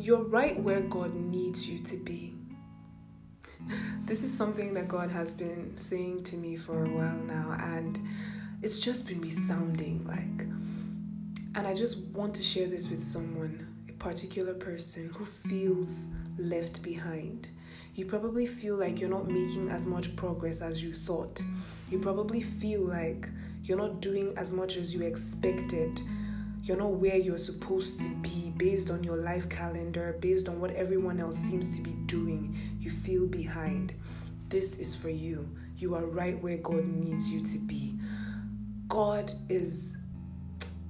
You're right where God needs you to be. This is something that God has been saying to me for a while now, and it's just been resounding like. And I just want to share this with someone, a particular person who feels left behind. You probably feel like you're not making as much progress as you thought. You probably feel like you're not doing as much as you expected you're not where you're supposed to be based on your life calendar, based on what everyone else seems to be doing. You feel behind. This is for you. You are right where God needs you to be. God is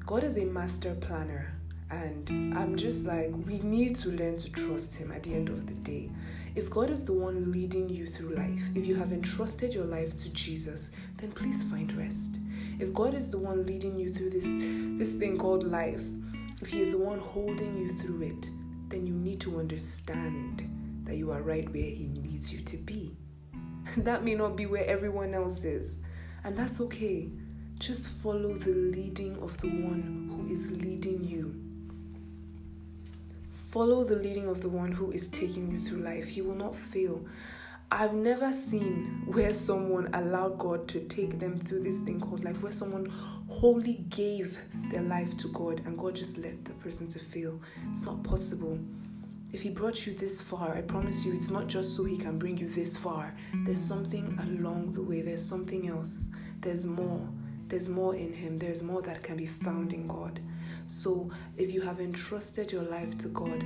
God is a master planner and I'm just like we need to learn to trust him at the end of the day. If God is the one leading you through life, if you have entrusted your life to Jesus, then please find rest. If God is the one leading you through this this thing called life, if he is the one holding you through it, then you need to understand that you are right where he needs you to be. that may not be where everyone else is, and that's okay. Just follow the leading of the one who is leading you Follow the leading of the one who is taking you through life. He will not fail. I've never seen where someone allowed God to take them through this thing called life, where someone wholly gave their life to God and God just left the person to fail. It's not possible. If He brought you this far, I promise you, it's not just so He can bring you this far. There's something along the way, there's something else, there's more. There's more in Him, there's more that can be found in God. So, if you have entrusted your life to God,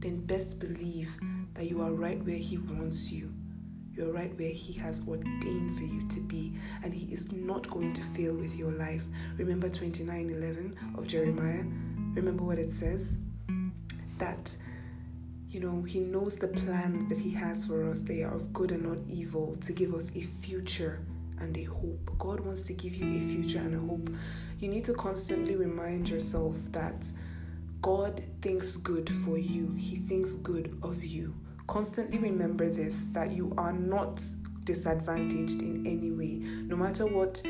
then best believe that you are right where He wants you. You're right where He has ordained for you to be, and He is not going to fail with your life. Remember 29 11 of Jeremiah? Remember what it says? That you know, He knows the plans that He has for us. They are of good and not evil to give us a future and a hope. God wants to give you a future and a hope. You need to constantly remind yourself that God thinks good for you, He thinks good of you. Constantly remember this that you are not disadvantaged in any way no matter what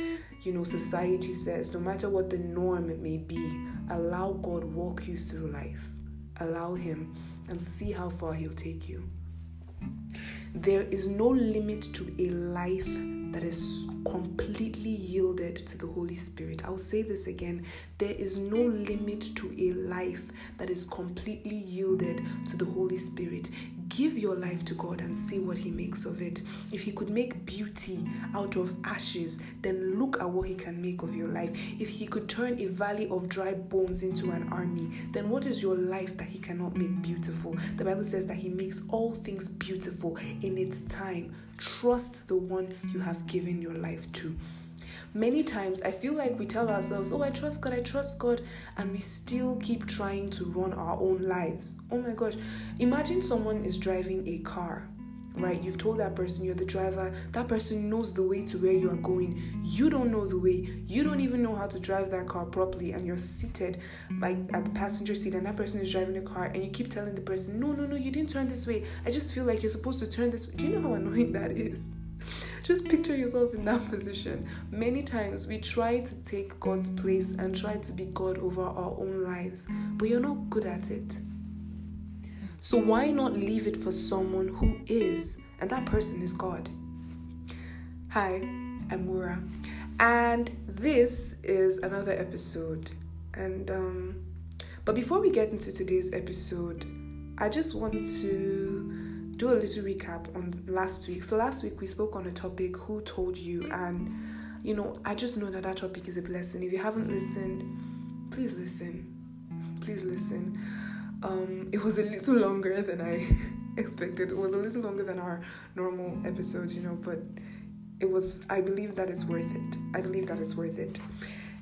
you know society says no matter what the norm may be allow god walk you through life allow him and see how far he'll take you there is no limit to a life that is completely yielded to the Holy Spirit. I'll say this again. There is no limit to a life that is completely yielded to the Holy Spirit. Give your life to God and see what He makes of it. If He could make beauty out of ashes, then look at what He can make of your life. If He could turn a valley of dry bones into an army, then what is your life that He cannot make beautiful? The Bible says that He makes all things beautiful in its time. Trust the one you have given your life to. Many times I feel like we tell ourselves, Oh, I trust God, I trust God, and we still keep trying to run our own lives. Oh my gosh. Imagine someone is driving a car right? You've told that person you're the driver. That person knows the way to where you are going. You don't know the way. You don't even know how to drive that car properly, and you're seated like at the passenger seat, and that person is driving the car, and you keep telling the person, "No, no, no, you didn't turn this way. I just feel like you're supposed to turn this way." Do you know how annoying that is? Just picture yourself in that position. Many times we try to take God's place and try to be God over our own lives, but you're not good at it. So why not leave it for someone who is, and that person is God? Hi, I'm Mura, and this is another episode. And um, but before we get into today's episode, I just want to do a little recap on last week. So last week we spoke on a topic who told you and you know, I just know that that topic is a blessing. If you haven't listened, please listen. Please listen. Um, it was a little longer than I expected. It was a little longer than our normal episodes, you know, but it was I believe that it's worth it. I believe that it's worth it.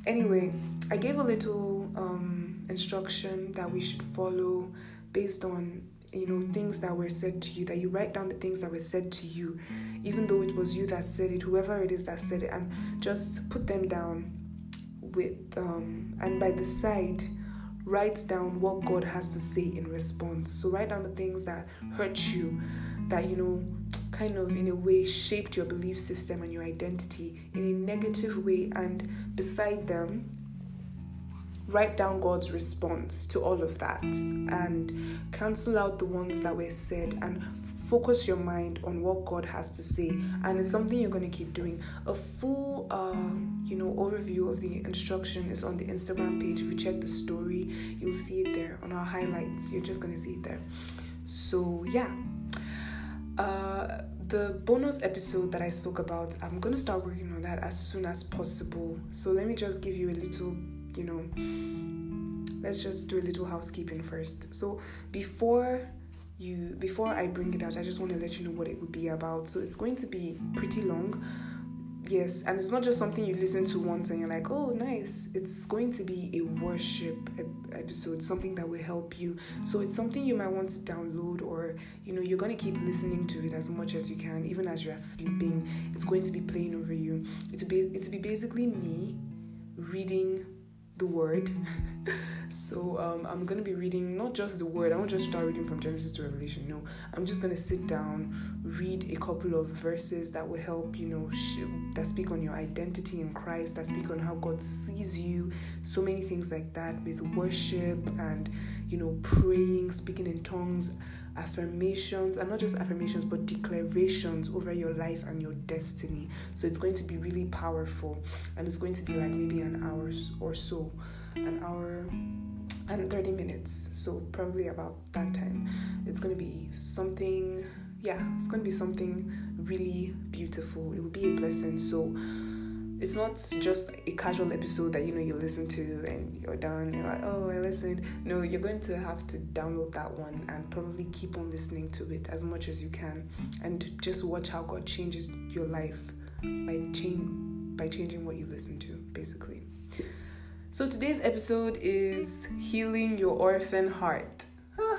Anyway, I gave a little um, instruction that we should follow based on you know things that were said to you that you write down the things that were said to you even though it was you that said it whoever it is that said it and just put them down with um and by the side write down what god has to say in response. So write down the things that hurt you that you know kind of in a way shaped your belief system and your identity in a negative way and beside them write down God's response to all of that and cancel out the ones that were said and focus your mind on what God has to say, and it's something you're going to keep doing. A full, uh, you know, overview of the instruction is on the Instagram page. If you check the story, you'll see it there on our highlights. You're just going to see it there. So yeah. Uh, the bonus episode that I spoke about, I'm gonna start working on that as soon as possible. So let me just give you a little, you know, let's just do a little housekeeping first. So before you before I bring it out, I just want to let you know what it would be about. So it's going to be pretty long. Yes, and it's not just something you listen to once and you're like, oh, nice. It's going to be a worship episode, something that will help you. So it's something you might want to download, or you know, you're going to keep listening to it as much as you can, even as you're sleeping. It's going to be playing over you. It'll be, it'll be basically me reading the word. so um, I'm gonna be reading not just the word. I won't just start reading from Genesis to Revelation. No, I'm just gonna sit down, read a couple of verses that will help you know sh- that speak on your identity in Christ, that speak on how God sees you. So many things like that with worship and you know praying, speaking in tongues affirmations and not just affirmations but declarations over your life and your destiny. So it's going to be really powerful and it's going to be like maybe an hour or so an hour and 30 minutes so probably about that time. It's going to be something yeah it's going to be something really beautiful. It will be a blessing. So it's not just a casual episode that you know you listen to and you're done. You're like oh i listened. No you're going to have to download that one and probably keep on listening to it as much as you can and just watch how god changes your life by change by changing what you listen to basically. So today's episode is healing your orphan heart. Ah.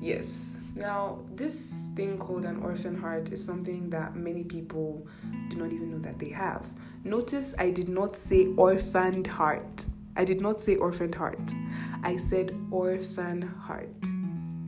Yes now, this thing called an orphan heart is something that many people do not even know that they have. Notice I did not say orphaned heart. I did not say orphaned heart. I said orphan heart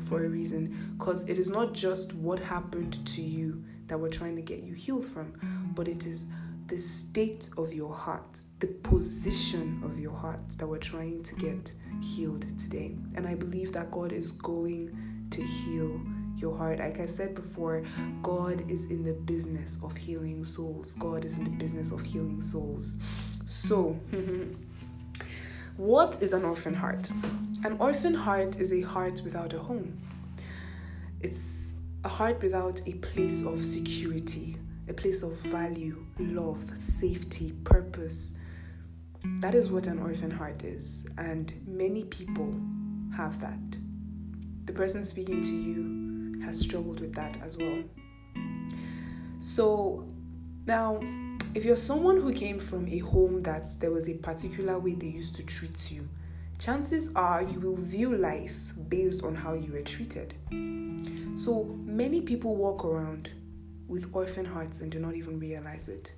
for a reason because it is not just what happened to you that we're trying to get you healed from, but it is the state of your heart, the position of your heart that we're trying to get healed today. And I believe that God is going to heal your heart. Like I said before, God is in the business of healing souls. God is in the business of healing souls. So, what is an orphan heart? An orphan heart is a heart without a home. It's a heart without a place of security, a place of value, love, safety, purpose. That is what an orphan heart is, and many people have that the person speaking to you has struggled with that as well. So now, if you're someone who came from a home that there was a particular way they used to treat you, chances are you will view life based on how you were treated. So many people walk around with orphan hearts and do not even realize it.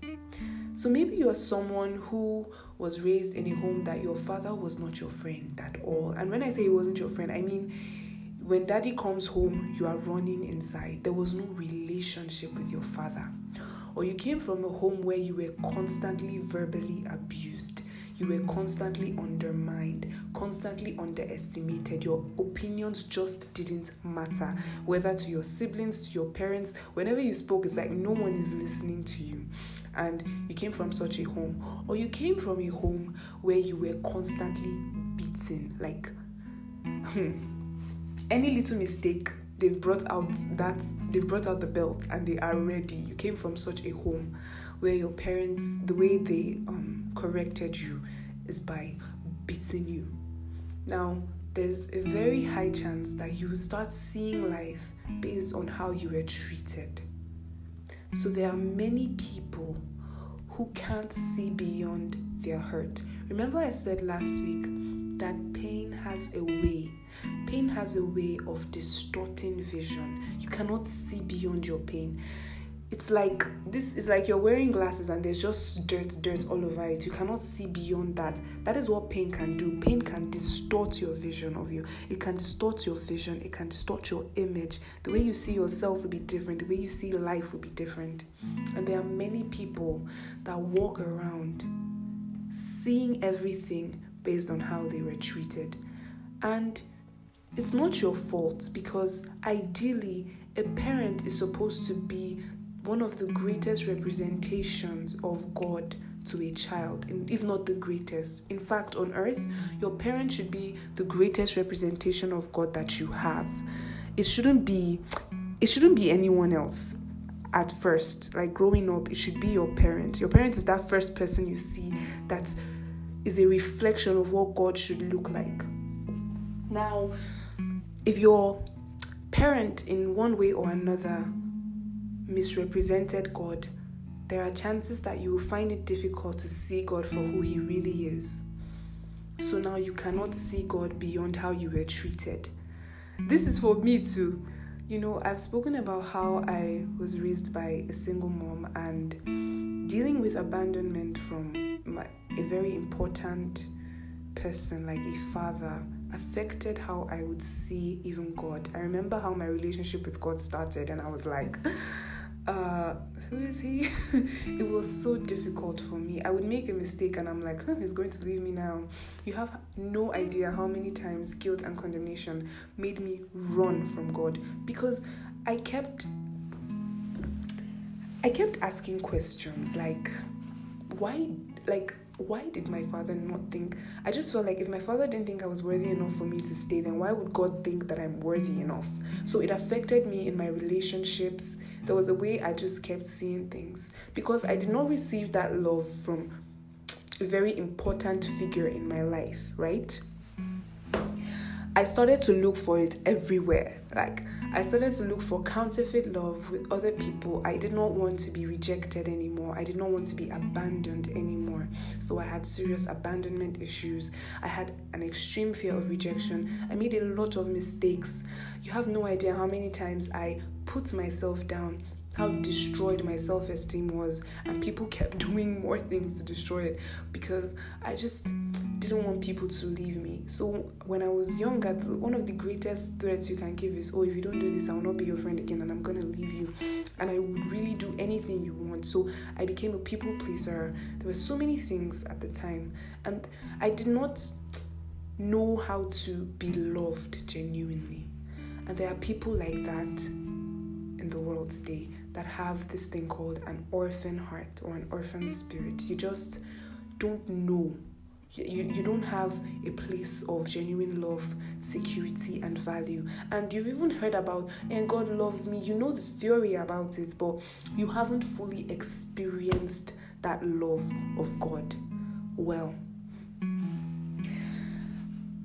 So maybe you're someone who was raised in a home that your father was not your friend at all. And when I say he wasn't your friend, I mean when daddy comes home, you are running inside. There was no relationship with your father. Or you came from a home where you were constantly verbally abused. You were constantly undermined, constantly underestimated. Your opinions just didn't matter, whether to your siblings, to your parents. Whenever you spoke, it's like no one is listening to you. And you came from such a home. Or you came from a home where you were constantly beaten, like, hmm any little mistake they've brought out that they've brought out the belt and they are ready you came from such a home where your parents the way they um, corrected you is by beating you. Now there's a very high chance that you will start seeing life based on how you were treated. So there are many people who can't see beyond their hurt. Remember i said last week that pain has a way Pain has a way of distorting vision. You cannot see beyond your pain. It's like this is like you're wearing glasses and there's just dirt, dirt all over it. You cannot see beyond that. That is what pain can do. Pain can distort your vision of you. It can distort your vision. It can distort your image. The way you see yourself will be different. The way you see life will be different. And there are many people that walk around seeing everything based on how they were treated. And it's not your fault because ideally, a parent is supposed to be one of the greatest representations of God to a child, if not the greatest. In fact, on earth, your parent should be the greatest representation of God that you have. It shouldn't be it shouldn't be anyone else at first. Like growing up, it should be your parent. Your parent is that first person you see that is a reflection of what God should look like. Now, if your parent in one way or another misrepresented God, there are chances that you will find it difficult to see God for who He really is. So now you cannot see God beyond how you were treated. This is for me too. You know, I've spoken about how I was raised by a single mom and dealing with abandonment from my, a very important person like a father affected how I would see even God. I remember how my relationship with God started, and I was like, uh, who is he? it was so difficult for me. I would make a mistake and I'm like, huh, he's going to leave me now. You have no idea how many times guilt and condemnation made me run from God because I kept I kept asking questions like why like why did my father not think i just felt like if my father didn't think i was worthy enough for me to stay then why would god think that i'm worthy enough so it affected me in my relationships there was a way i just kept seeing things because i did not receive that love from a very important figure in my life right I started to look for it everywhere. Like, I started to look for counterfeit love with other people. I did not want to be rejected anymore. I did not want to be abandoned anymore. So, I had serious abandonment issues. I had an extreme fear of rejection. I made a lot of mistakes. You have no idea how many times I put myself down how destroyed my self esteem was, and people kept doing more things to destroy it because I just didn't want people to leave me. So when I was younger, one of the greatest threats you can give is, "Oh, if you don't do this, I will not be your friend again, and I'm gonna leave you." And I would really do anything you want. So I became a people pleaser. There were so many things at the time, and I did not know how to be loved genuinely. And there are people like that in the world today that have this thing called an orphan heart or an orphan spirit. You just don't know you, you don't have a place of genuine love, security, and value. And you've even heard about, and God loves me. You know the theory about it, but you haven't fully experienced that love of God. Well,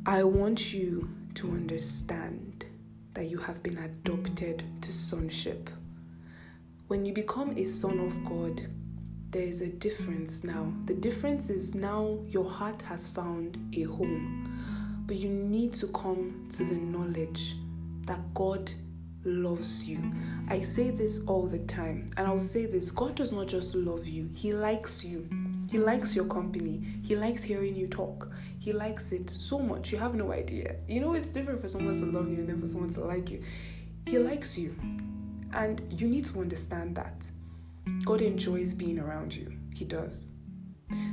I want you to understand that you have been adopted to sonship. When you become a son of God, there is a difference now. The difference is now your heart has found a home, but you need to come to the knowledge that God loves you. I say this all the time, and I'll say this God does not just love you, He likes you. He likes your company. He likes hearing you talk. He likes it so much. You have no idea. You know, it's different for someone to love you and then for someone to like you. He likes you. And you need to understand that. God enjoys being around you. He does.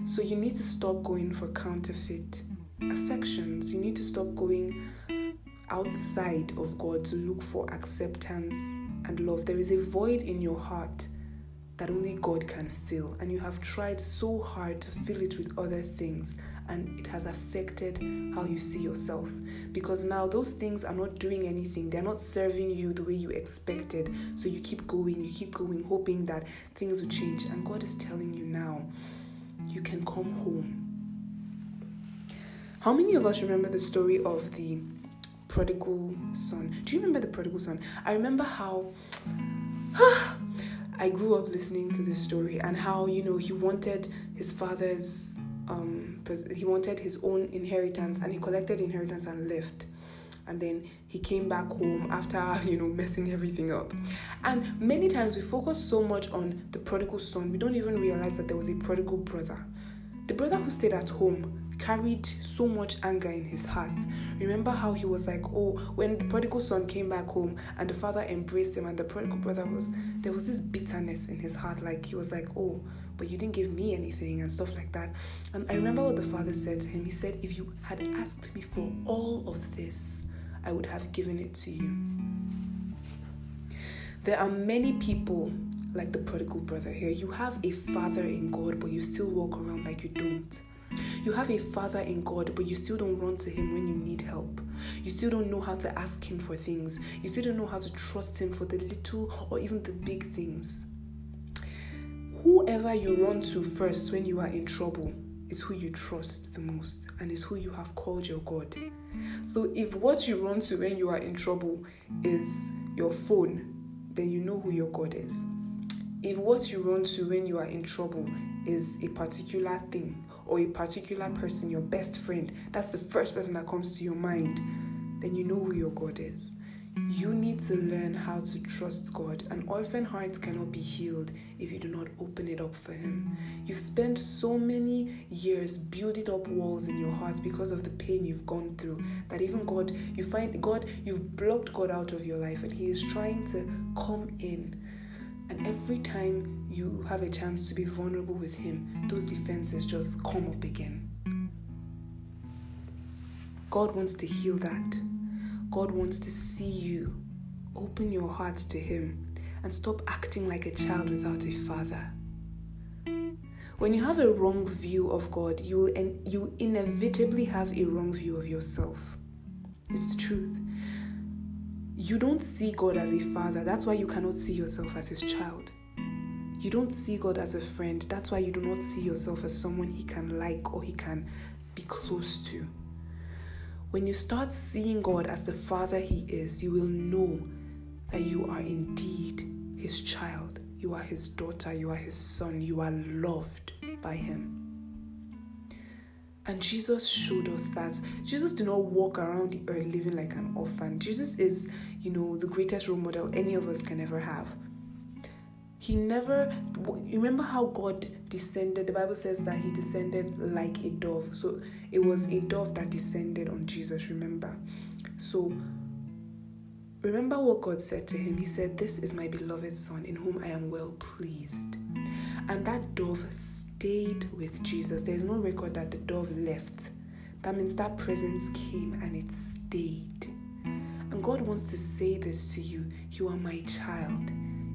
So you need to stop going for counterfeit affections. You need to stop going outside of God to look for acceptance and love. There is a void in your heart that only God can fill, and you have tried so hard to fill it with other things, and it has affected how you see yourself. Because now those things are not doing anything, they're not serving you the way you expected. So you keep going, you keep going, hoping that things will change, and God is telling you now, you can come home. How many of us remember the story of the prodigal son? Do you remember the prodigal son? I remember how. I grew up listening to this story and how you know he wanted his father's he wanted his own inheritance and he collected inheritance and left. And then he came back home after you know messing everything up. And many times we focus so much on the prodigal son we don't even realize that there was a prodigal brother. The brother who stayed at home carried so much anger in his heart. Remember how he was like, oh, when the prodigal son came back home and the father embraced him, and the prodigal brother was there was this bitterness in his heart, like he was like, oh, but you didn't give me anything and stuff like that. And I remember what the father said to him. He said, if you had asked me for all of this, I would have given it to you. There are many people like the prodigal brother here. You have a father in God, but you still walk around like you don't. You have a father in God, but you still don't run to him when you need help. You still don't know how to ask him for things. You still don't know how to trust him for the little or even the big things. Whoever you run to first when you are in trouble is who you trust the most and is who you have called your God. So if what you run to when you are in trouble is your phone, then you know who your God is. If what you run to when you are in trouble is a particular thing or a particular person, your best friend, that's the first person that comes to your mind, then you know who your God is. You need to learn how to trust God. An orphan heart cannot be healed if you do not open it up for Him. You've spent so many years building up walls in your heart because of the pain you've gone through that even God, you find God, you've blocked God out of your life and He is trying to come in. And every time you have a chance to be vulnerable with Him, those defenses just come up again. God wants to heal that. God wants to see you. Open your heart to Him and stop acting like a child without a father. When you have a wrong view of God, you will you inevitably have a wrong view of yourself. It's the truth. You don't see God as a father. That's why you cannot see yourself as his child. You don't see God as a friend. That's why you do not see yourself as someone he can like or he can be close to. When you start seeing God as the Father He is, you will know that you are indeed His child. You are His daughter. You are His son. You are loved by Him. And Jesus showed us that Jesus did not walk around the earth living like an orphan. Jesus is, you know, the greatest role model any of us can ever have. He never, remember how God descended? The Bible says that He descended like a dove. So it was a dove that descended on Jesus, remember? So remember what God said to him. He said, This is my beloved Son in whom I am well pleased. And that dove stayed with Jesus. There's no record that the dove left. That means that presence came and it stayed. And God wants to say this to you You are my child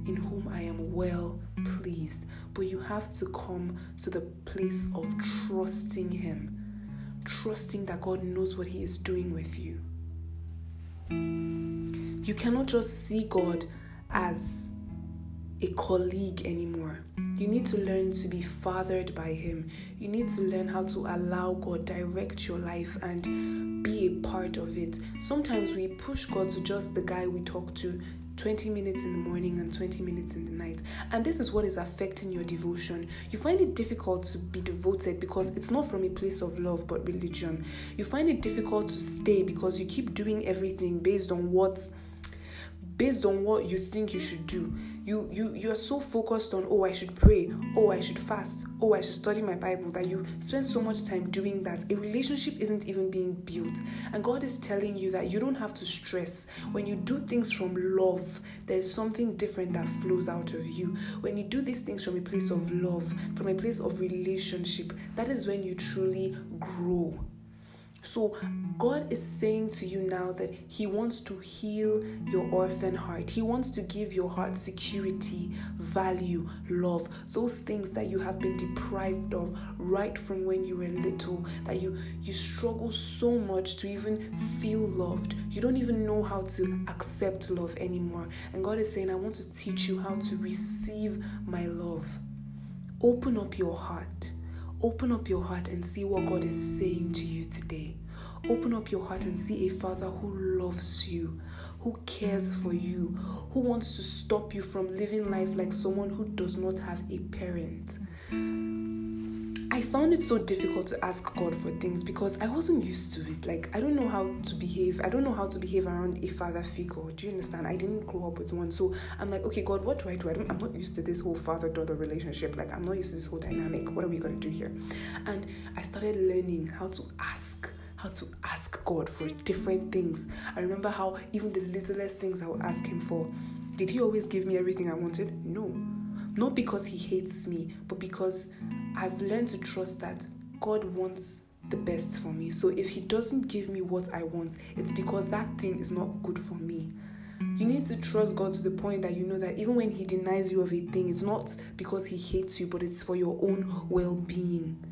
in whom I am well pleased. But you have to come to the place of trusting Him, trusting that God knows what He is doing with you. You cannot just see God as a colleague anymore. You need to learn to be fathered by Him. You need to learn how to allow God direct your life and be a part of it. Sometimes we push God to just the guy we talk to 20 minutes in the morning and 20 minutes in the night. And this is what is affecting your devotion. You find it difficult to be devoted because it's not from a place of love but religion. You find it difficult to stay because you keep doing everything based on what's based on what you think you should do. You you you're so focused on oh i should pray oh i should fast oh i should study my bible that you spend so much time doing that. A relationship isn't even being built. And god is telling you that you don't have to stress. When you do things from love there's something different that flows out of you. When you do these things from a place of love from a place of relationship that is when you truly grow so, God is saying to you now that He wants to heal your orphan heart. He wants to give your heart security, value, love, those things that you have been deprived of right from when you were little, that you, you struggle so much to even feel loved. You don't even know how to accept love anymore. And God is saying, I want to teach you how to receive my love. Open up your heart Open up your heart and see what God is saying to you today. Open up your heart and see a Father who loves you, who cares for you, who wants to stop you from living life like someone who does not have a parent. I found it so difficult to ask God for things because I wasn't used to it. Like, I don't know how to behave. I don't know how to behave around a father figure. Do you understand? I didn't grow up with one. So I'm like, okay, God, what do I do? I don't, I'm not used to this whole father daughter relationship. Like, I'm not used to this whole dynamic. What are we going to do here? And I started learning how to ask how to ask God for different things. I remember how even the littlest things I would ask Him for, did He always give me everything I wanted? No. Not because He hates me, but because I've learned to trust that God wants the best for me. So if He doesn't give me what I want, it's because that thing is not good for me. You need to trust God to the point that you know that even when He denies you of a thing, it's not because He hates you, but it's for your own well being.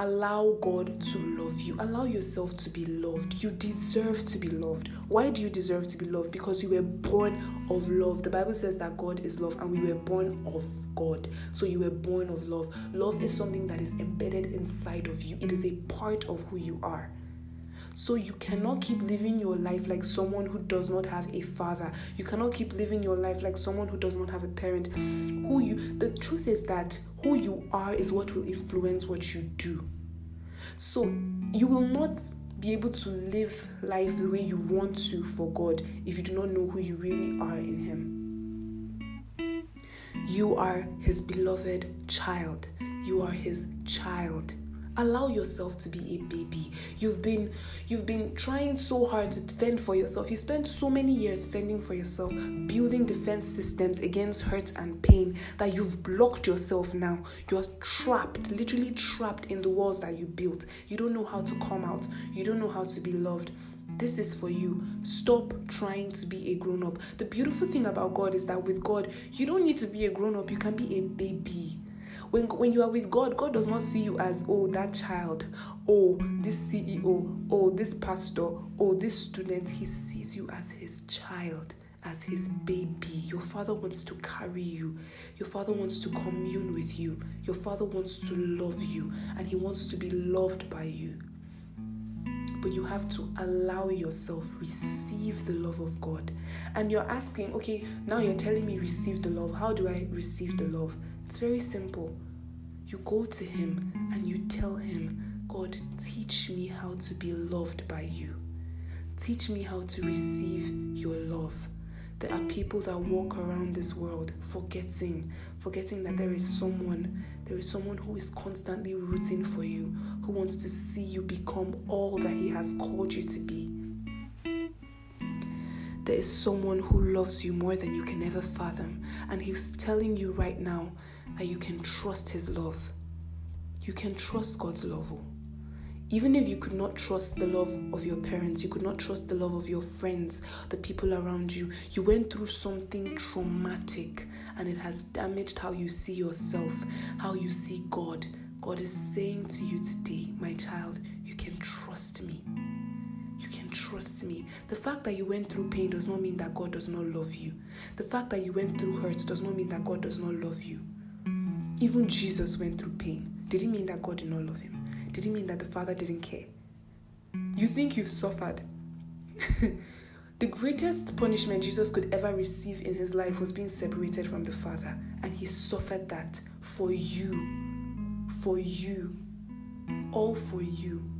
Allow God to love you. Allow yourself to be loved. You deserve to be loved. Why do you deserve to be loved? Because you were born of love. The Bible says that God is love and we were born of God. So you were born of love. Love is something that is embedded inside of you, it is a part of who you are. So you cannot keep living your life like someone who does not have a father. You cannot keep living your life like someone who does not have a parent. Who you the truth is that who you are is what will influence what you do. So you will not be able to live life the way you want to for God if you do not know who you really are in Him. You are His beloved child. You are His child allow yourself to be a baby. You've been you've been trying so hard to fend for yourself. You spent so many years fending for yourself building defense systems against hurt and pain that you've blocked yourself now. You're trapped literally trapped in the walls that you built. You don't know how to come out. You don't know how to be loved. This is for you. Stop trying to be a grown up. The beautiful thing about God is that with God, you don't need to be a grown up, you can be a baby. When, when you are with God, God does not see you as, oh, that child, oh, this CEO, oh, this pastor, oh, this student. He sees you as his child, as his baby. Your father wants to carry you, your father wants to commune with you, your father wants to love you, and he wants to be loved by you but you have to allow yourself receive the love of God. And you're asking, okay, now you're telling me receive the love. How do I receive the love? It's very simple. You go to Him and you tell Him, God, teach me how to be loved by you. Teach me how to receive your love. There are people that walk around this world forgetting, forgetting that there is someone, there is someone who is constantly rooting for you, who wants to see you become all that He has called you to be. There is someone who loves you more than you can ever fathom, and He's telling you right now that you can trust His love. You can trust God's love. Even if you could not trust the love of your parents, you could not trust the love of your friends, the people around you, you went through something traumatic and it has damaged how you see yourself, how you see God. God is saying to you today, my child, you can trust me. Trust me. The fact that you went through pain does not mean that God does not love you. The fact that you went through hurts does not mean that God does not love you. Even Jesus went through pain. Did it mean that God did not love him? Did it mean that the Father didn't care? You think you've suffered. the greatest punishment Jesus could ever receive in his life was being separated from the Father, and he suffered that for you. For you. All for you.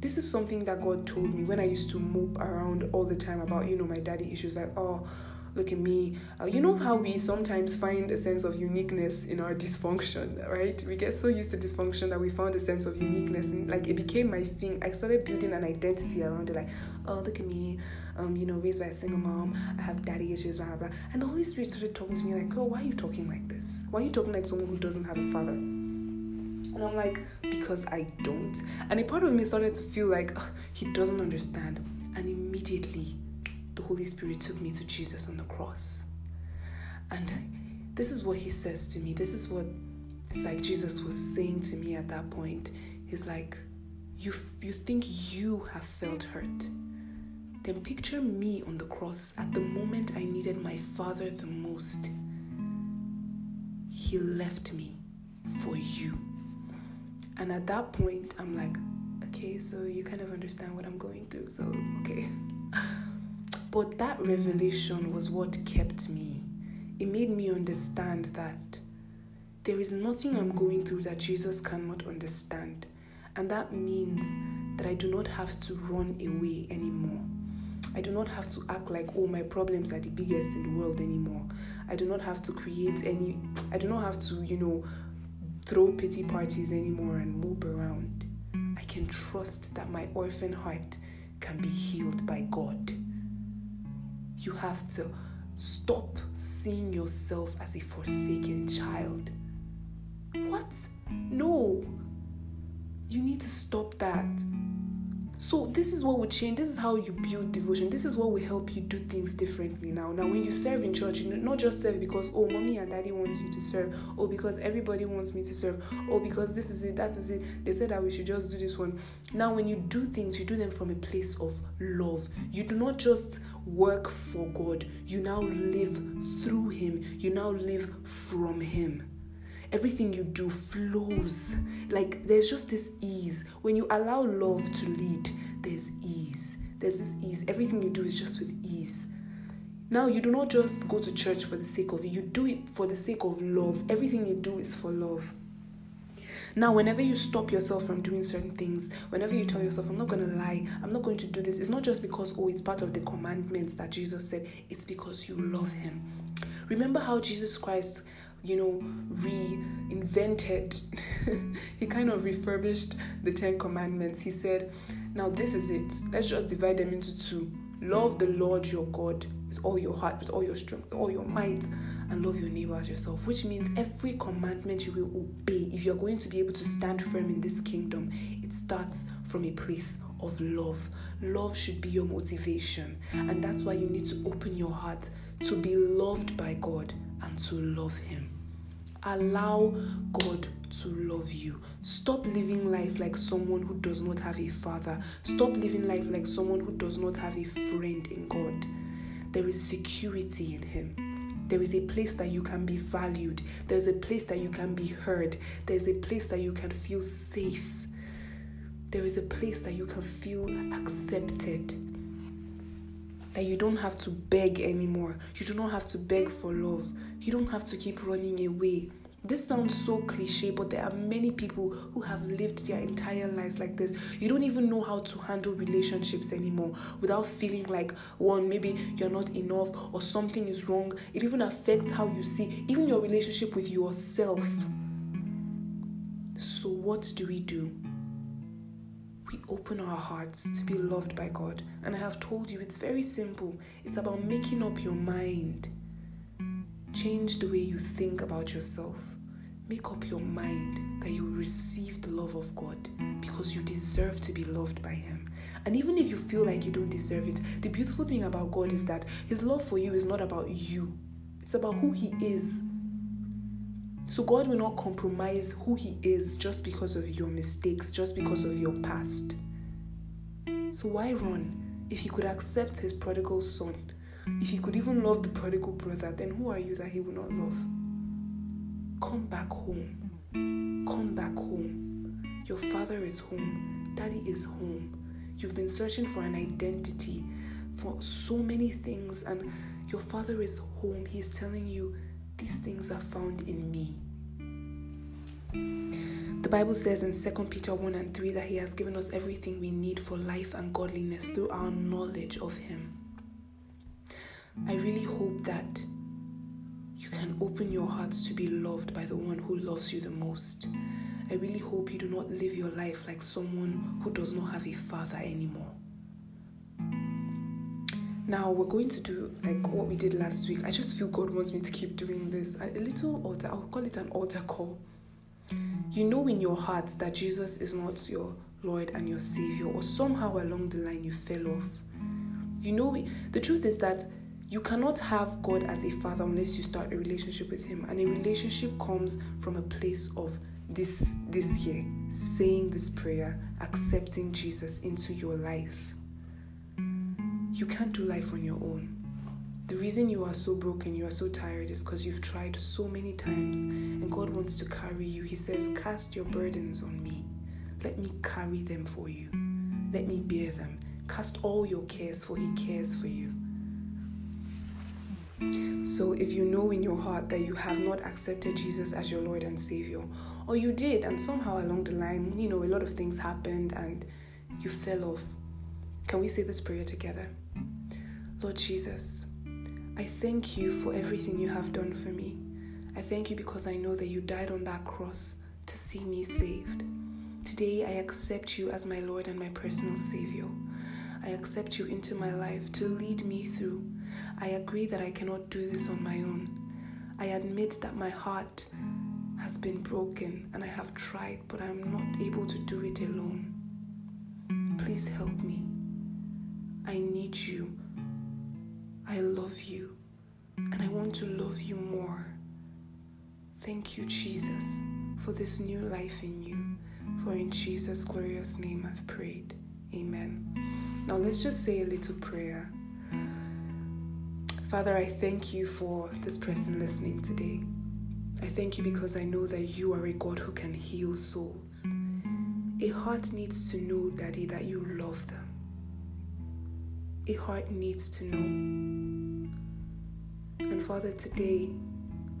This is something that God told me when I used to mope around all the time about, you know, my daddy issues like, oh, look at me. Uh, you know how we sometimes find a sense of uniqueness in our dysfunction, right? We get so used to dysfunction that we found a sense of uniqueness, and like it became my thing. I started building an identity around it, like, oh, look at me, um, you know, raised by a single mom. I have daddy issues, blah blah. blah. And the Holy Spirit started talking to me like, oh, why are you talking like this? Why are you talking like someone who doesn't have a father? And I'm like, because I don't. And a part of me started to feel like he doesn't understand. And immediately the Holy Spirit took me to Jesus on the cross. And this is what he says to me. This is what it's like Jesus was saying to me at that point. He's like, you, you think you have felt hurt. Then picture me on the cross at the moment I needed my Father the most. He left me for you. And at that point, I'm like, okay, so you kind of understand what I'm going through. So, okay. But that revelation was what kept me. It made me understand that There is nothing I'm going through that Jesus cannot understand. And that means that I do not have to run away anymore. I do not have to act like, oh, my problems are the biggest in the world anymore. I do not have to create any, I do not have to, you know, throw pity parties anymore and mope around. I can trust that my orphan heart can be healed by God. You have to stop seeing yourself as a forsaken child. What? No. You need to stop that. So this is what would change. This is how you build devotion. This is what will help you do things differently now. Now, when you serve in church, you not just serve because oh, mommy and daddy want you to serve, or because everybody wants me to serve, or because this is it, that is it. They said that we should just do this one. Now, when you do things, you do them from a place of love. You do not just work for God. You now live through Him. You now live from Him everything you do flows. Like there's just this ease. When you allow love to lead, there's ease. There's this ease. Everything you do is just with ease. Now, you do not just go to church for the sake of it, you do it for the sake of love. Everything you do is for love. Now, whenever you stop yourself from doing certain things, whenever you tell yourself, I'm not going to lie, I'm not going to do this, it's not just because, oh, it's part of the commandments that Jesus said, it's because you love Him. Remember how Jesus Christ you know, reinvented. he kind of refurbished the Ten Commandments. He said, Now this is it. Let's just divide them into two. Love the Lord your God with all your heart, with all your strength, with all your might, and love your neighbor as yourself. Which means every commandment you will obey if you're going to be able to stand firm in this kingdom. It starts from a place of love. Love should be your motivation, and that's why you need to open your heart to be loved by God and to love Him. Allow God to love you. Stop living life like someone who does not have a father. Stop living life like someone who does not have a friend in God. There is security in Him. There is a place that you can be valued. There's a place that you can be heard. There's a place that you can feel safe. There is a place that you can feel accepted that you don't have to beg anymore. You do not have to beg for love. You don't have to keep running away. This sounds so cliche, but there are many people who have lived their entire lives like this. You don't even know how to handle relationships anymore without feeling like one, maybe you're not enough or something is wrong. It even affects how you see even your relationship with yourself. So, what do we do? We open our hearts to be loved by God. And I have told you it's very simple. It's about making up your mind. Change the way you think about yourself. Make up your mind that you receive the love of God because you deserve to be loved by Him. And even if you feel like you don't deserve it, the beautiful thing about God is that His love for you is not about you, it's about who He is so God will not compromise who He is just because of your mistakes, just because of your past. So why run? If He could accept His prodigal son, if He could even love the prodigal brother, then who are you that He will not love? Come back home. Come back home. Your father is home. Daddy is home. You've been searching for an identity, for so many things, and your father is home. He's telling you, these things are found in me. The Bible says in 2 Peter 1 and 3 that He has given us everything we need for life and godliness through our knowledge of Him. I really hope that you can open your hearts to be loved by the one who loves you the most. I really hope you do not live your life like someone who does not have a father anymore. Now we're going to do like what we did last week. I just feel God wants me to keep doing this. A little altar, I'll call it an altar call. You know in your heart that Jesus is not your Lord and your Savior, or somehow along the line you fell off. You know, the truth is that you cannot have God as a father unless you start a relationship with Him, and a relationship comes from a place of this this here, saying this prayer, accepting Jesus into your life. You can't do life on your own. The reason you are so broken, you are so tired, is because you've tried so many times, and God wants to carry you. He says, Cast your burdens on me. Let me carry them for you. Let me bear them. Cast all your cares, for He cares for you. So, if you know in your heart that you have not accepted Jesus as your Lord and Savior, or you did, and somehow along the line, you know, a lot of things happened and you fell off, can we say this prayer together? Lord Jesus, I thank you for everything you have done for me. I thank you because I know that you died on that cross to see me saved. Today, I accept you as my Lord and my personal Savior. I accept you into my life to lead me through. I agree that I cannot do this on my own. I admit that my heart has been broken and I have tried, but I'm not able to do it alone. Please help me. I need you. I love you. And I want to love you more. Thank you, Jesus, for this new life in you. For in Jesus' glorious name I've prayed. Amen. Now let's just say a little prayer. Father, I thank you for this person listening today. I thank you because I know that you are a God who can heal souls. A heart needs to know, Daddy, that you love them. A heart needs to know. And Father, today,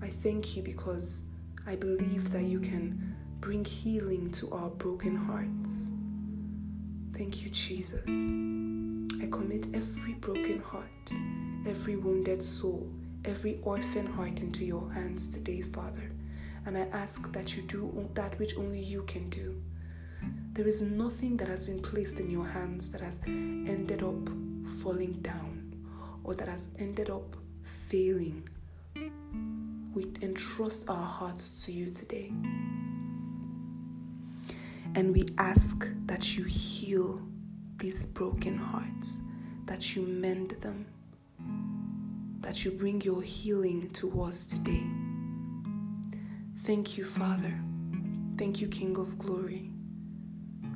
I thank you because I believe that you can bring healing to our broken hearts. Thank you, Jesus. I commit every broken heart, every wounded soul, every orphan heart into your hands today, Father. And I ask that you do that which only you can do. There is nothing that has been placed in your hands that has ended up falling down or that has ended up failing we entrust our hearts to you today. And we ask that you heal these broken hearts, that you mend them, that you bring your healing to us today. Thank you, Father. Thank you, King of Glory.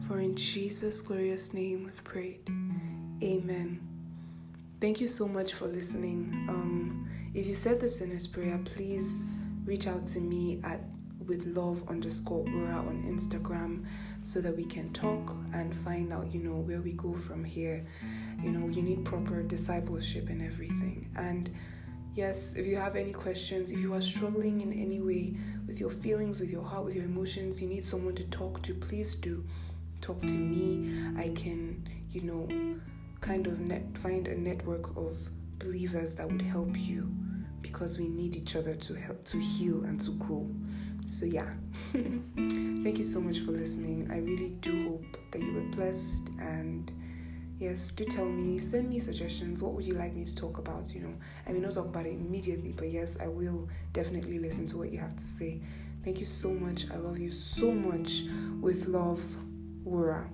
For in Jesus' glorious name we've prayed. Amen. Thank you so much for listening. Um, if you said the sinner's prayer, please reach out to me at with love underscore Wura on Instagram so that we can talk and find out, you know, where we go from here. You know, you need proper discipleship and everything. And yes, if you have any questions, if you are struggling in any way with your feelings, with your heart, with your emotions, you need someone to talk to, please do talk to me. I can, you know, kind of net find a network of believers that would help you because we need each other to help to heal and to grow. So yeah. Thank you so much for listening. I really do hope that you were blessed and yes, do tell me, send me suggestions. What would you like me to talk about? You know, I may not talk about it immediately, but yes, I will definitely listen to what you have to say. Thank you so much. I love you so much. With love, Wura.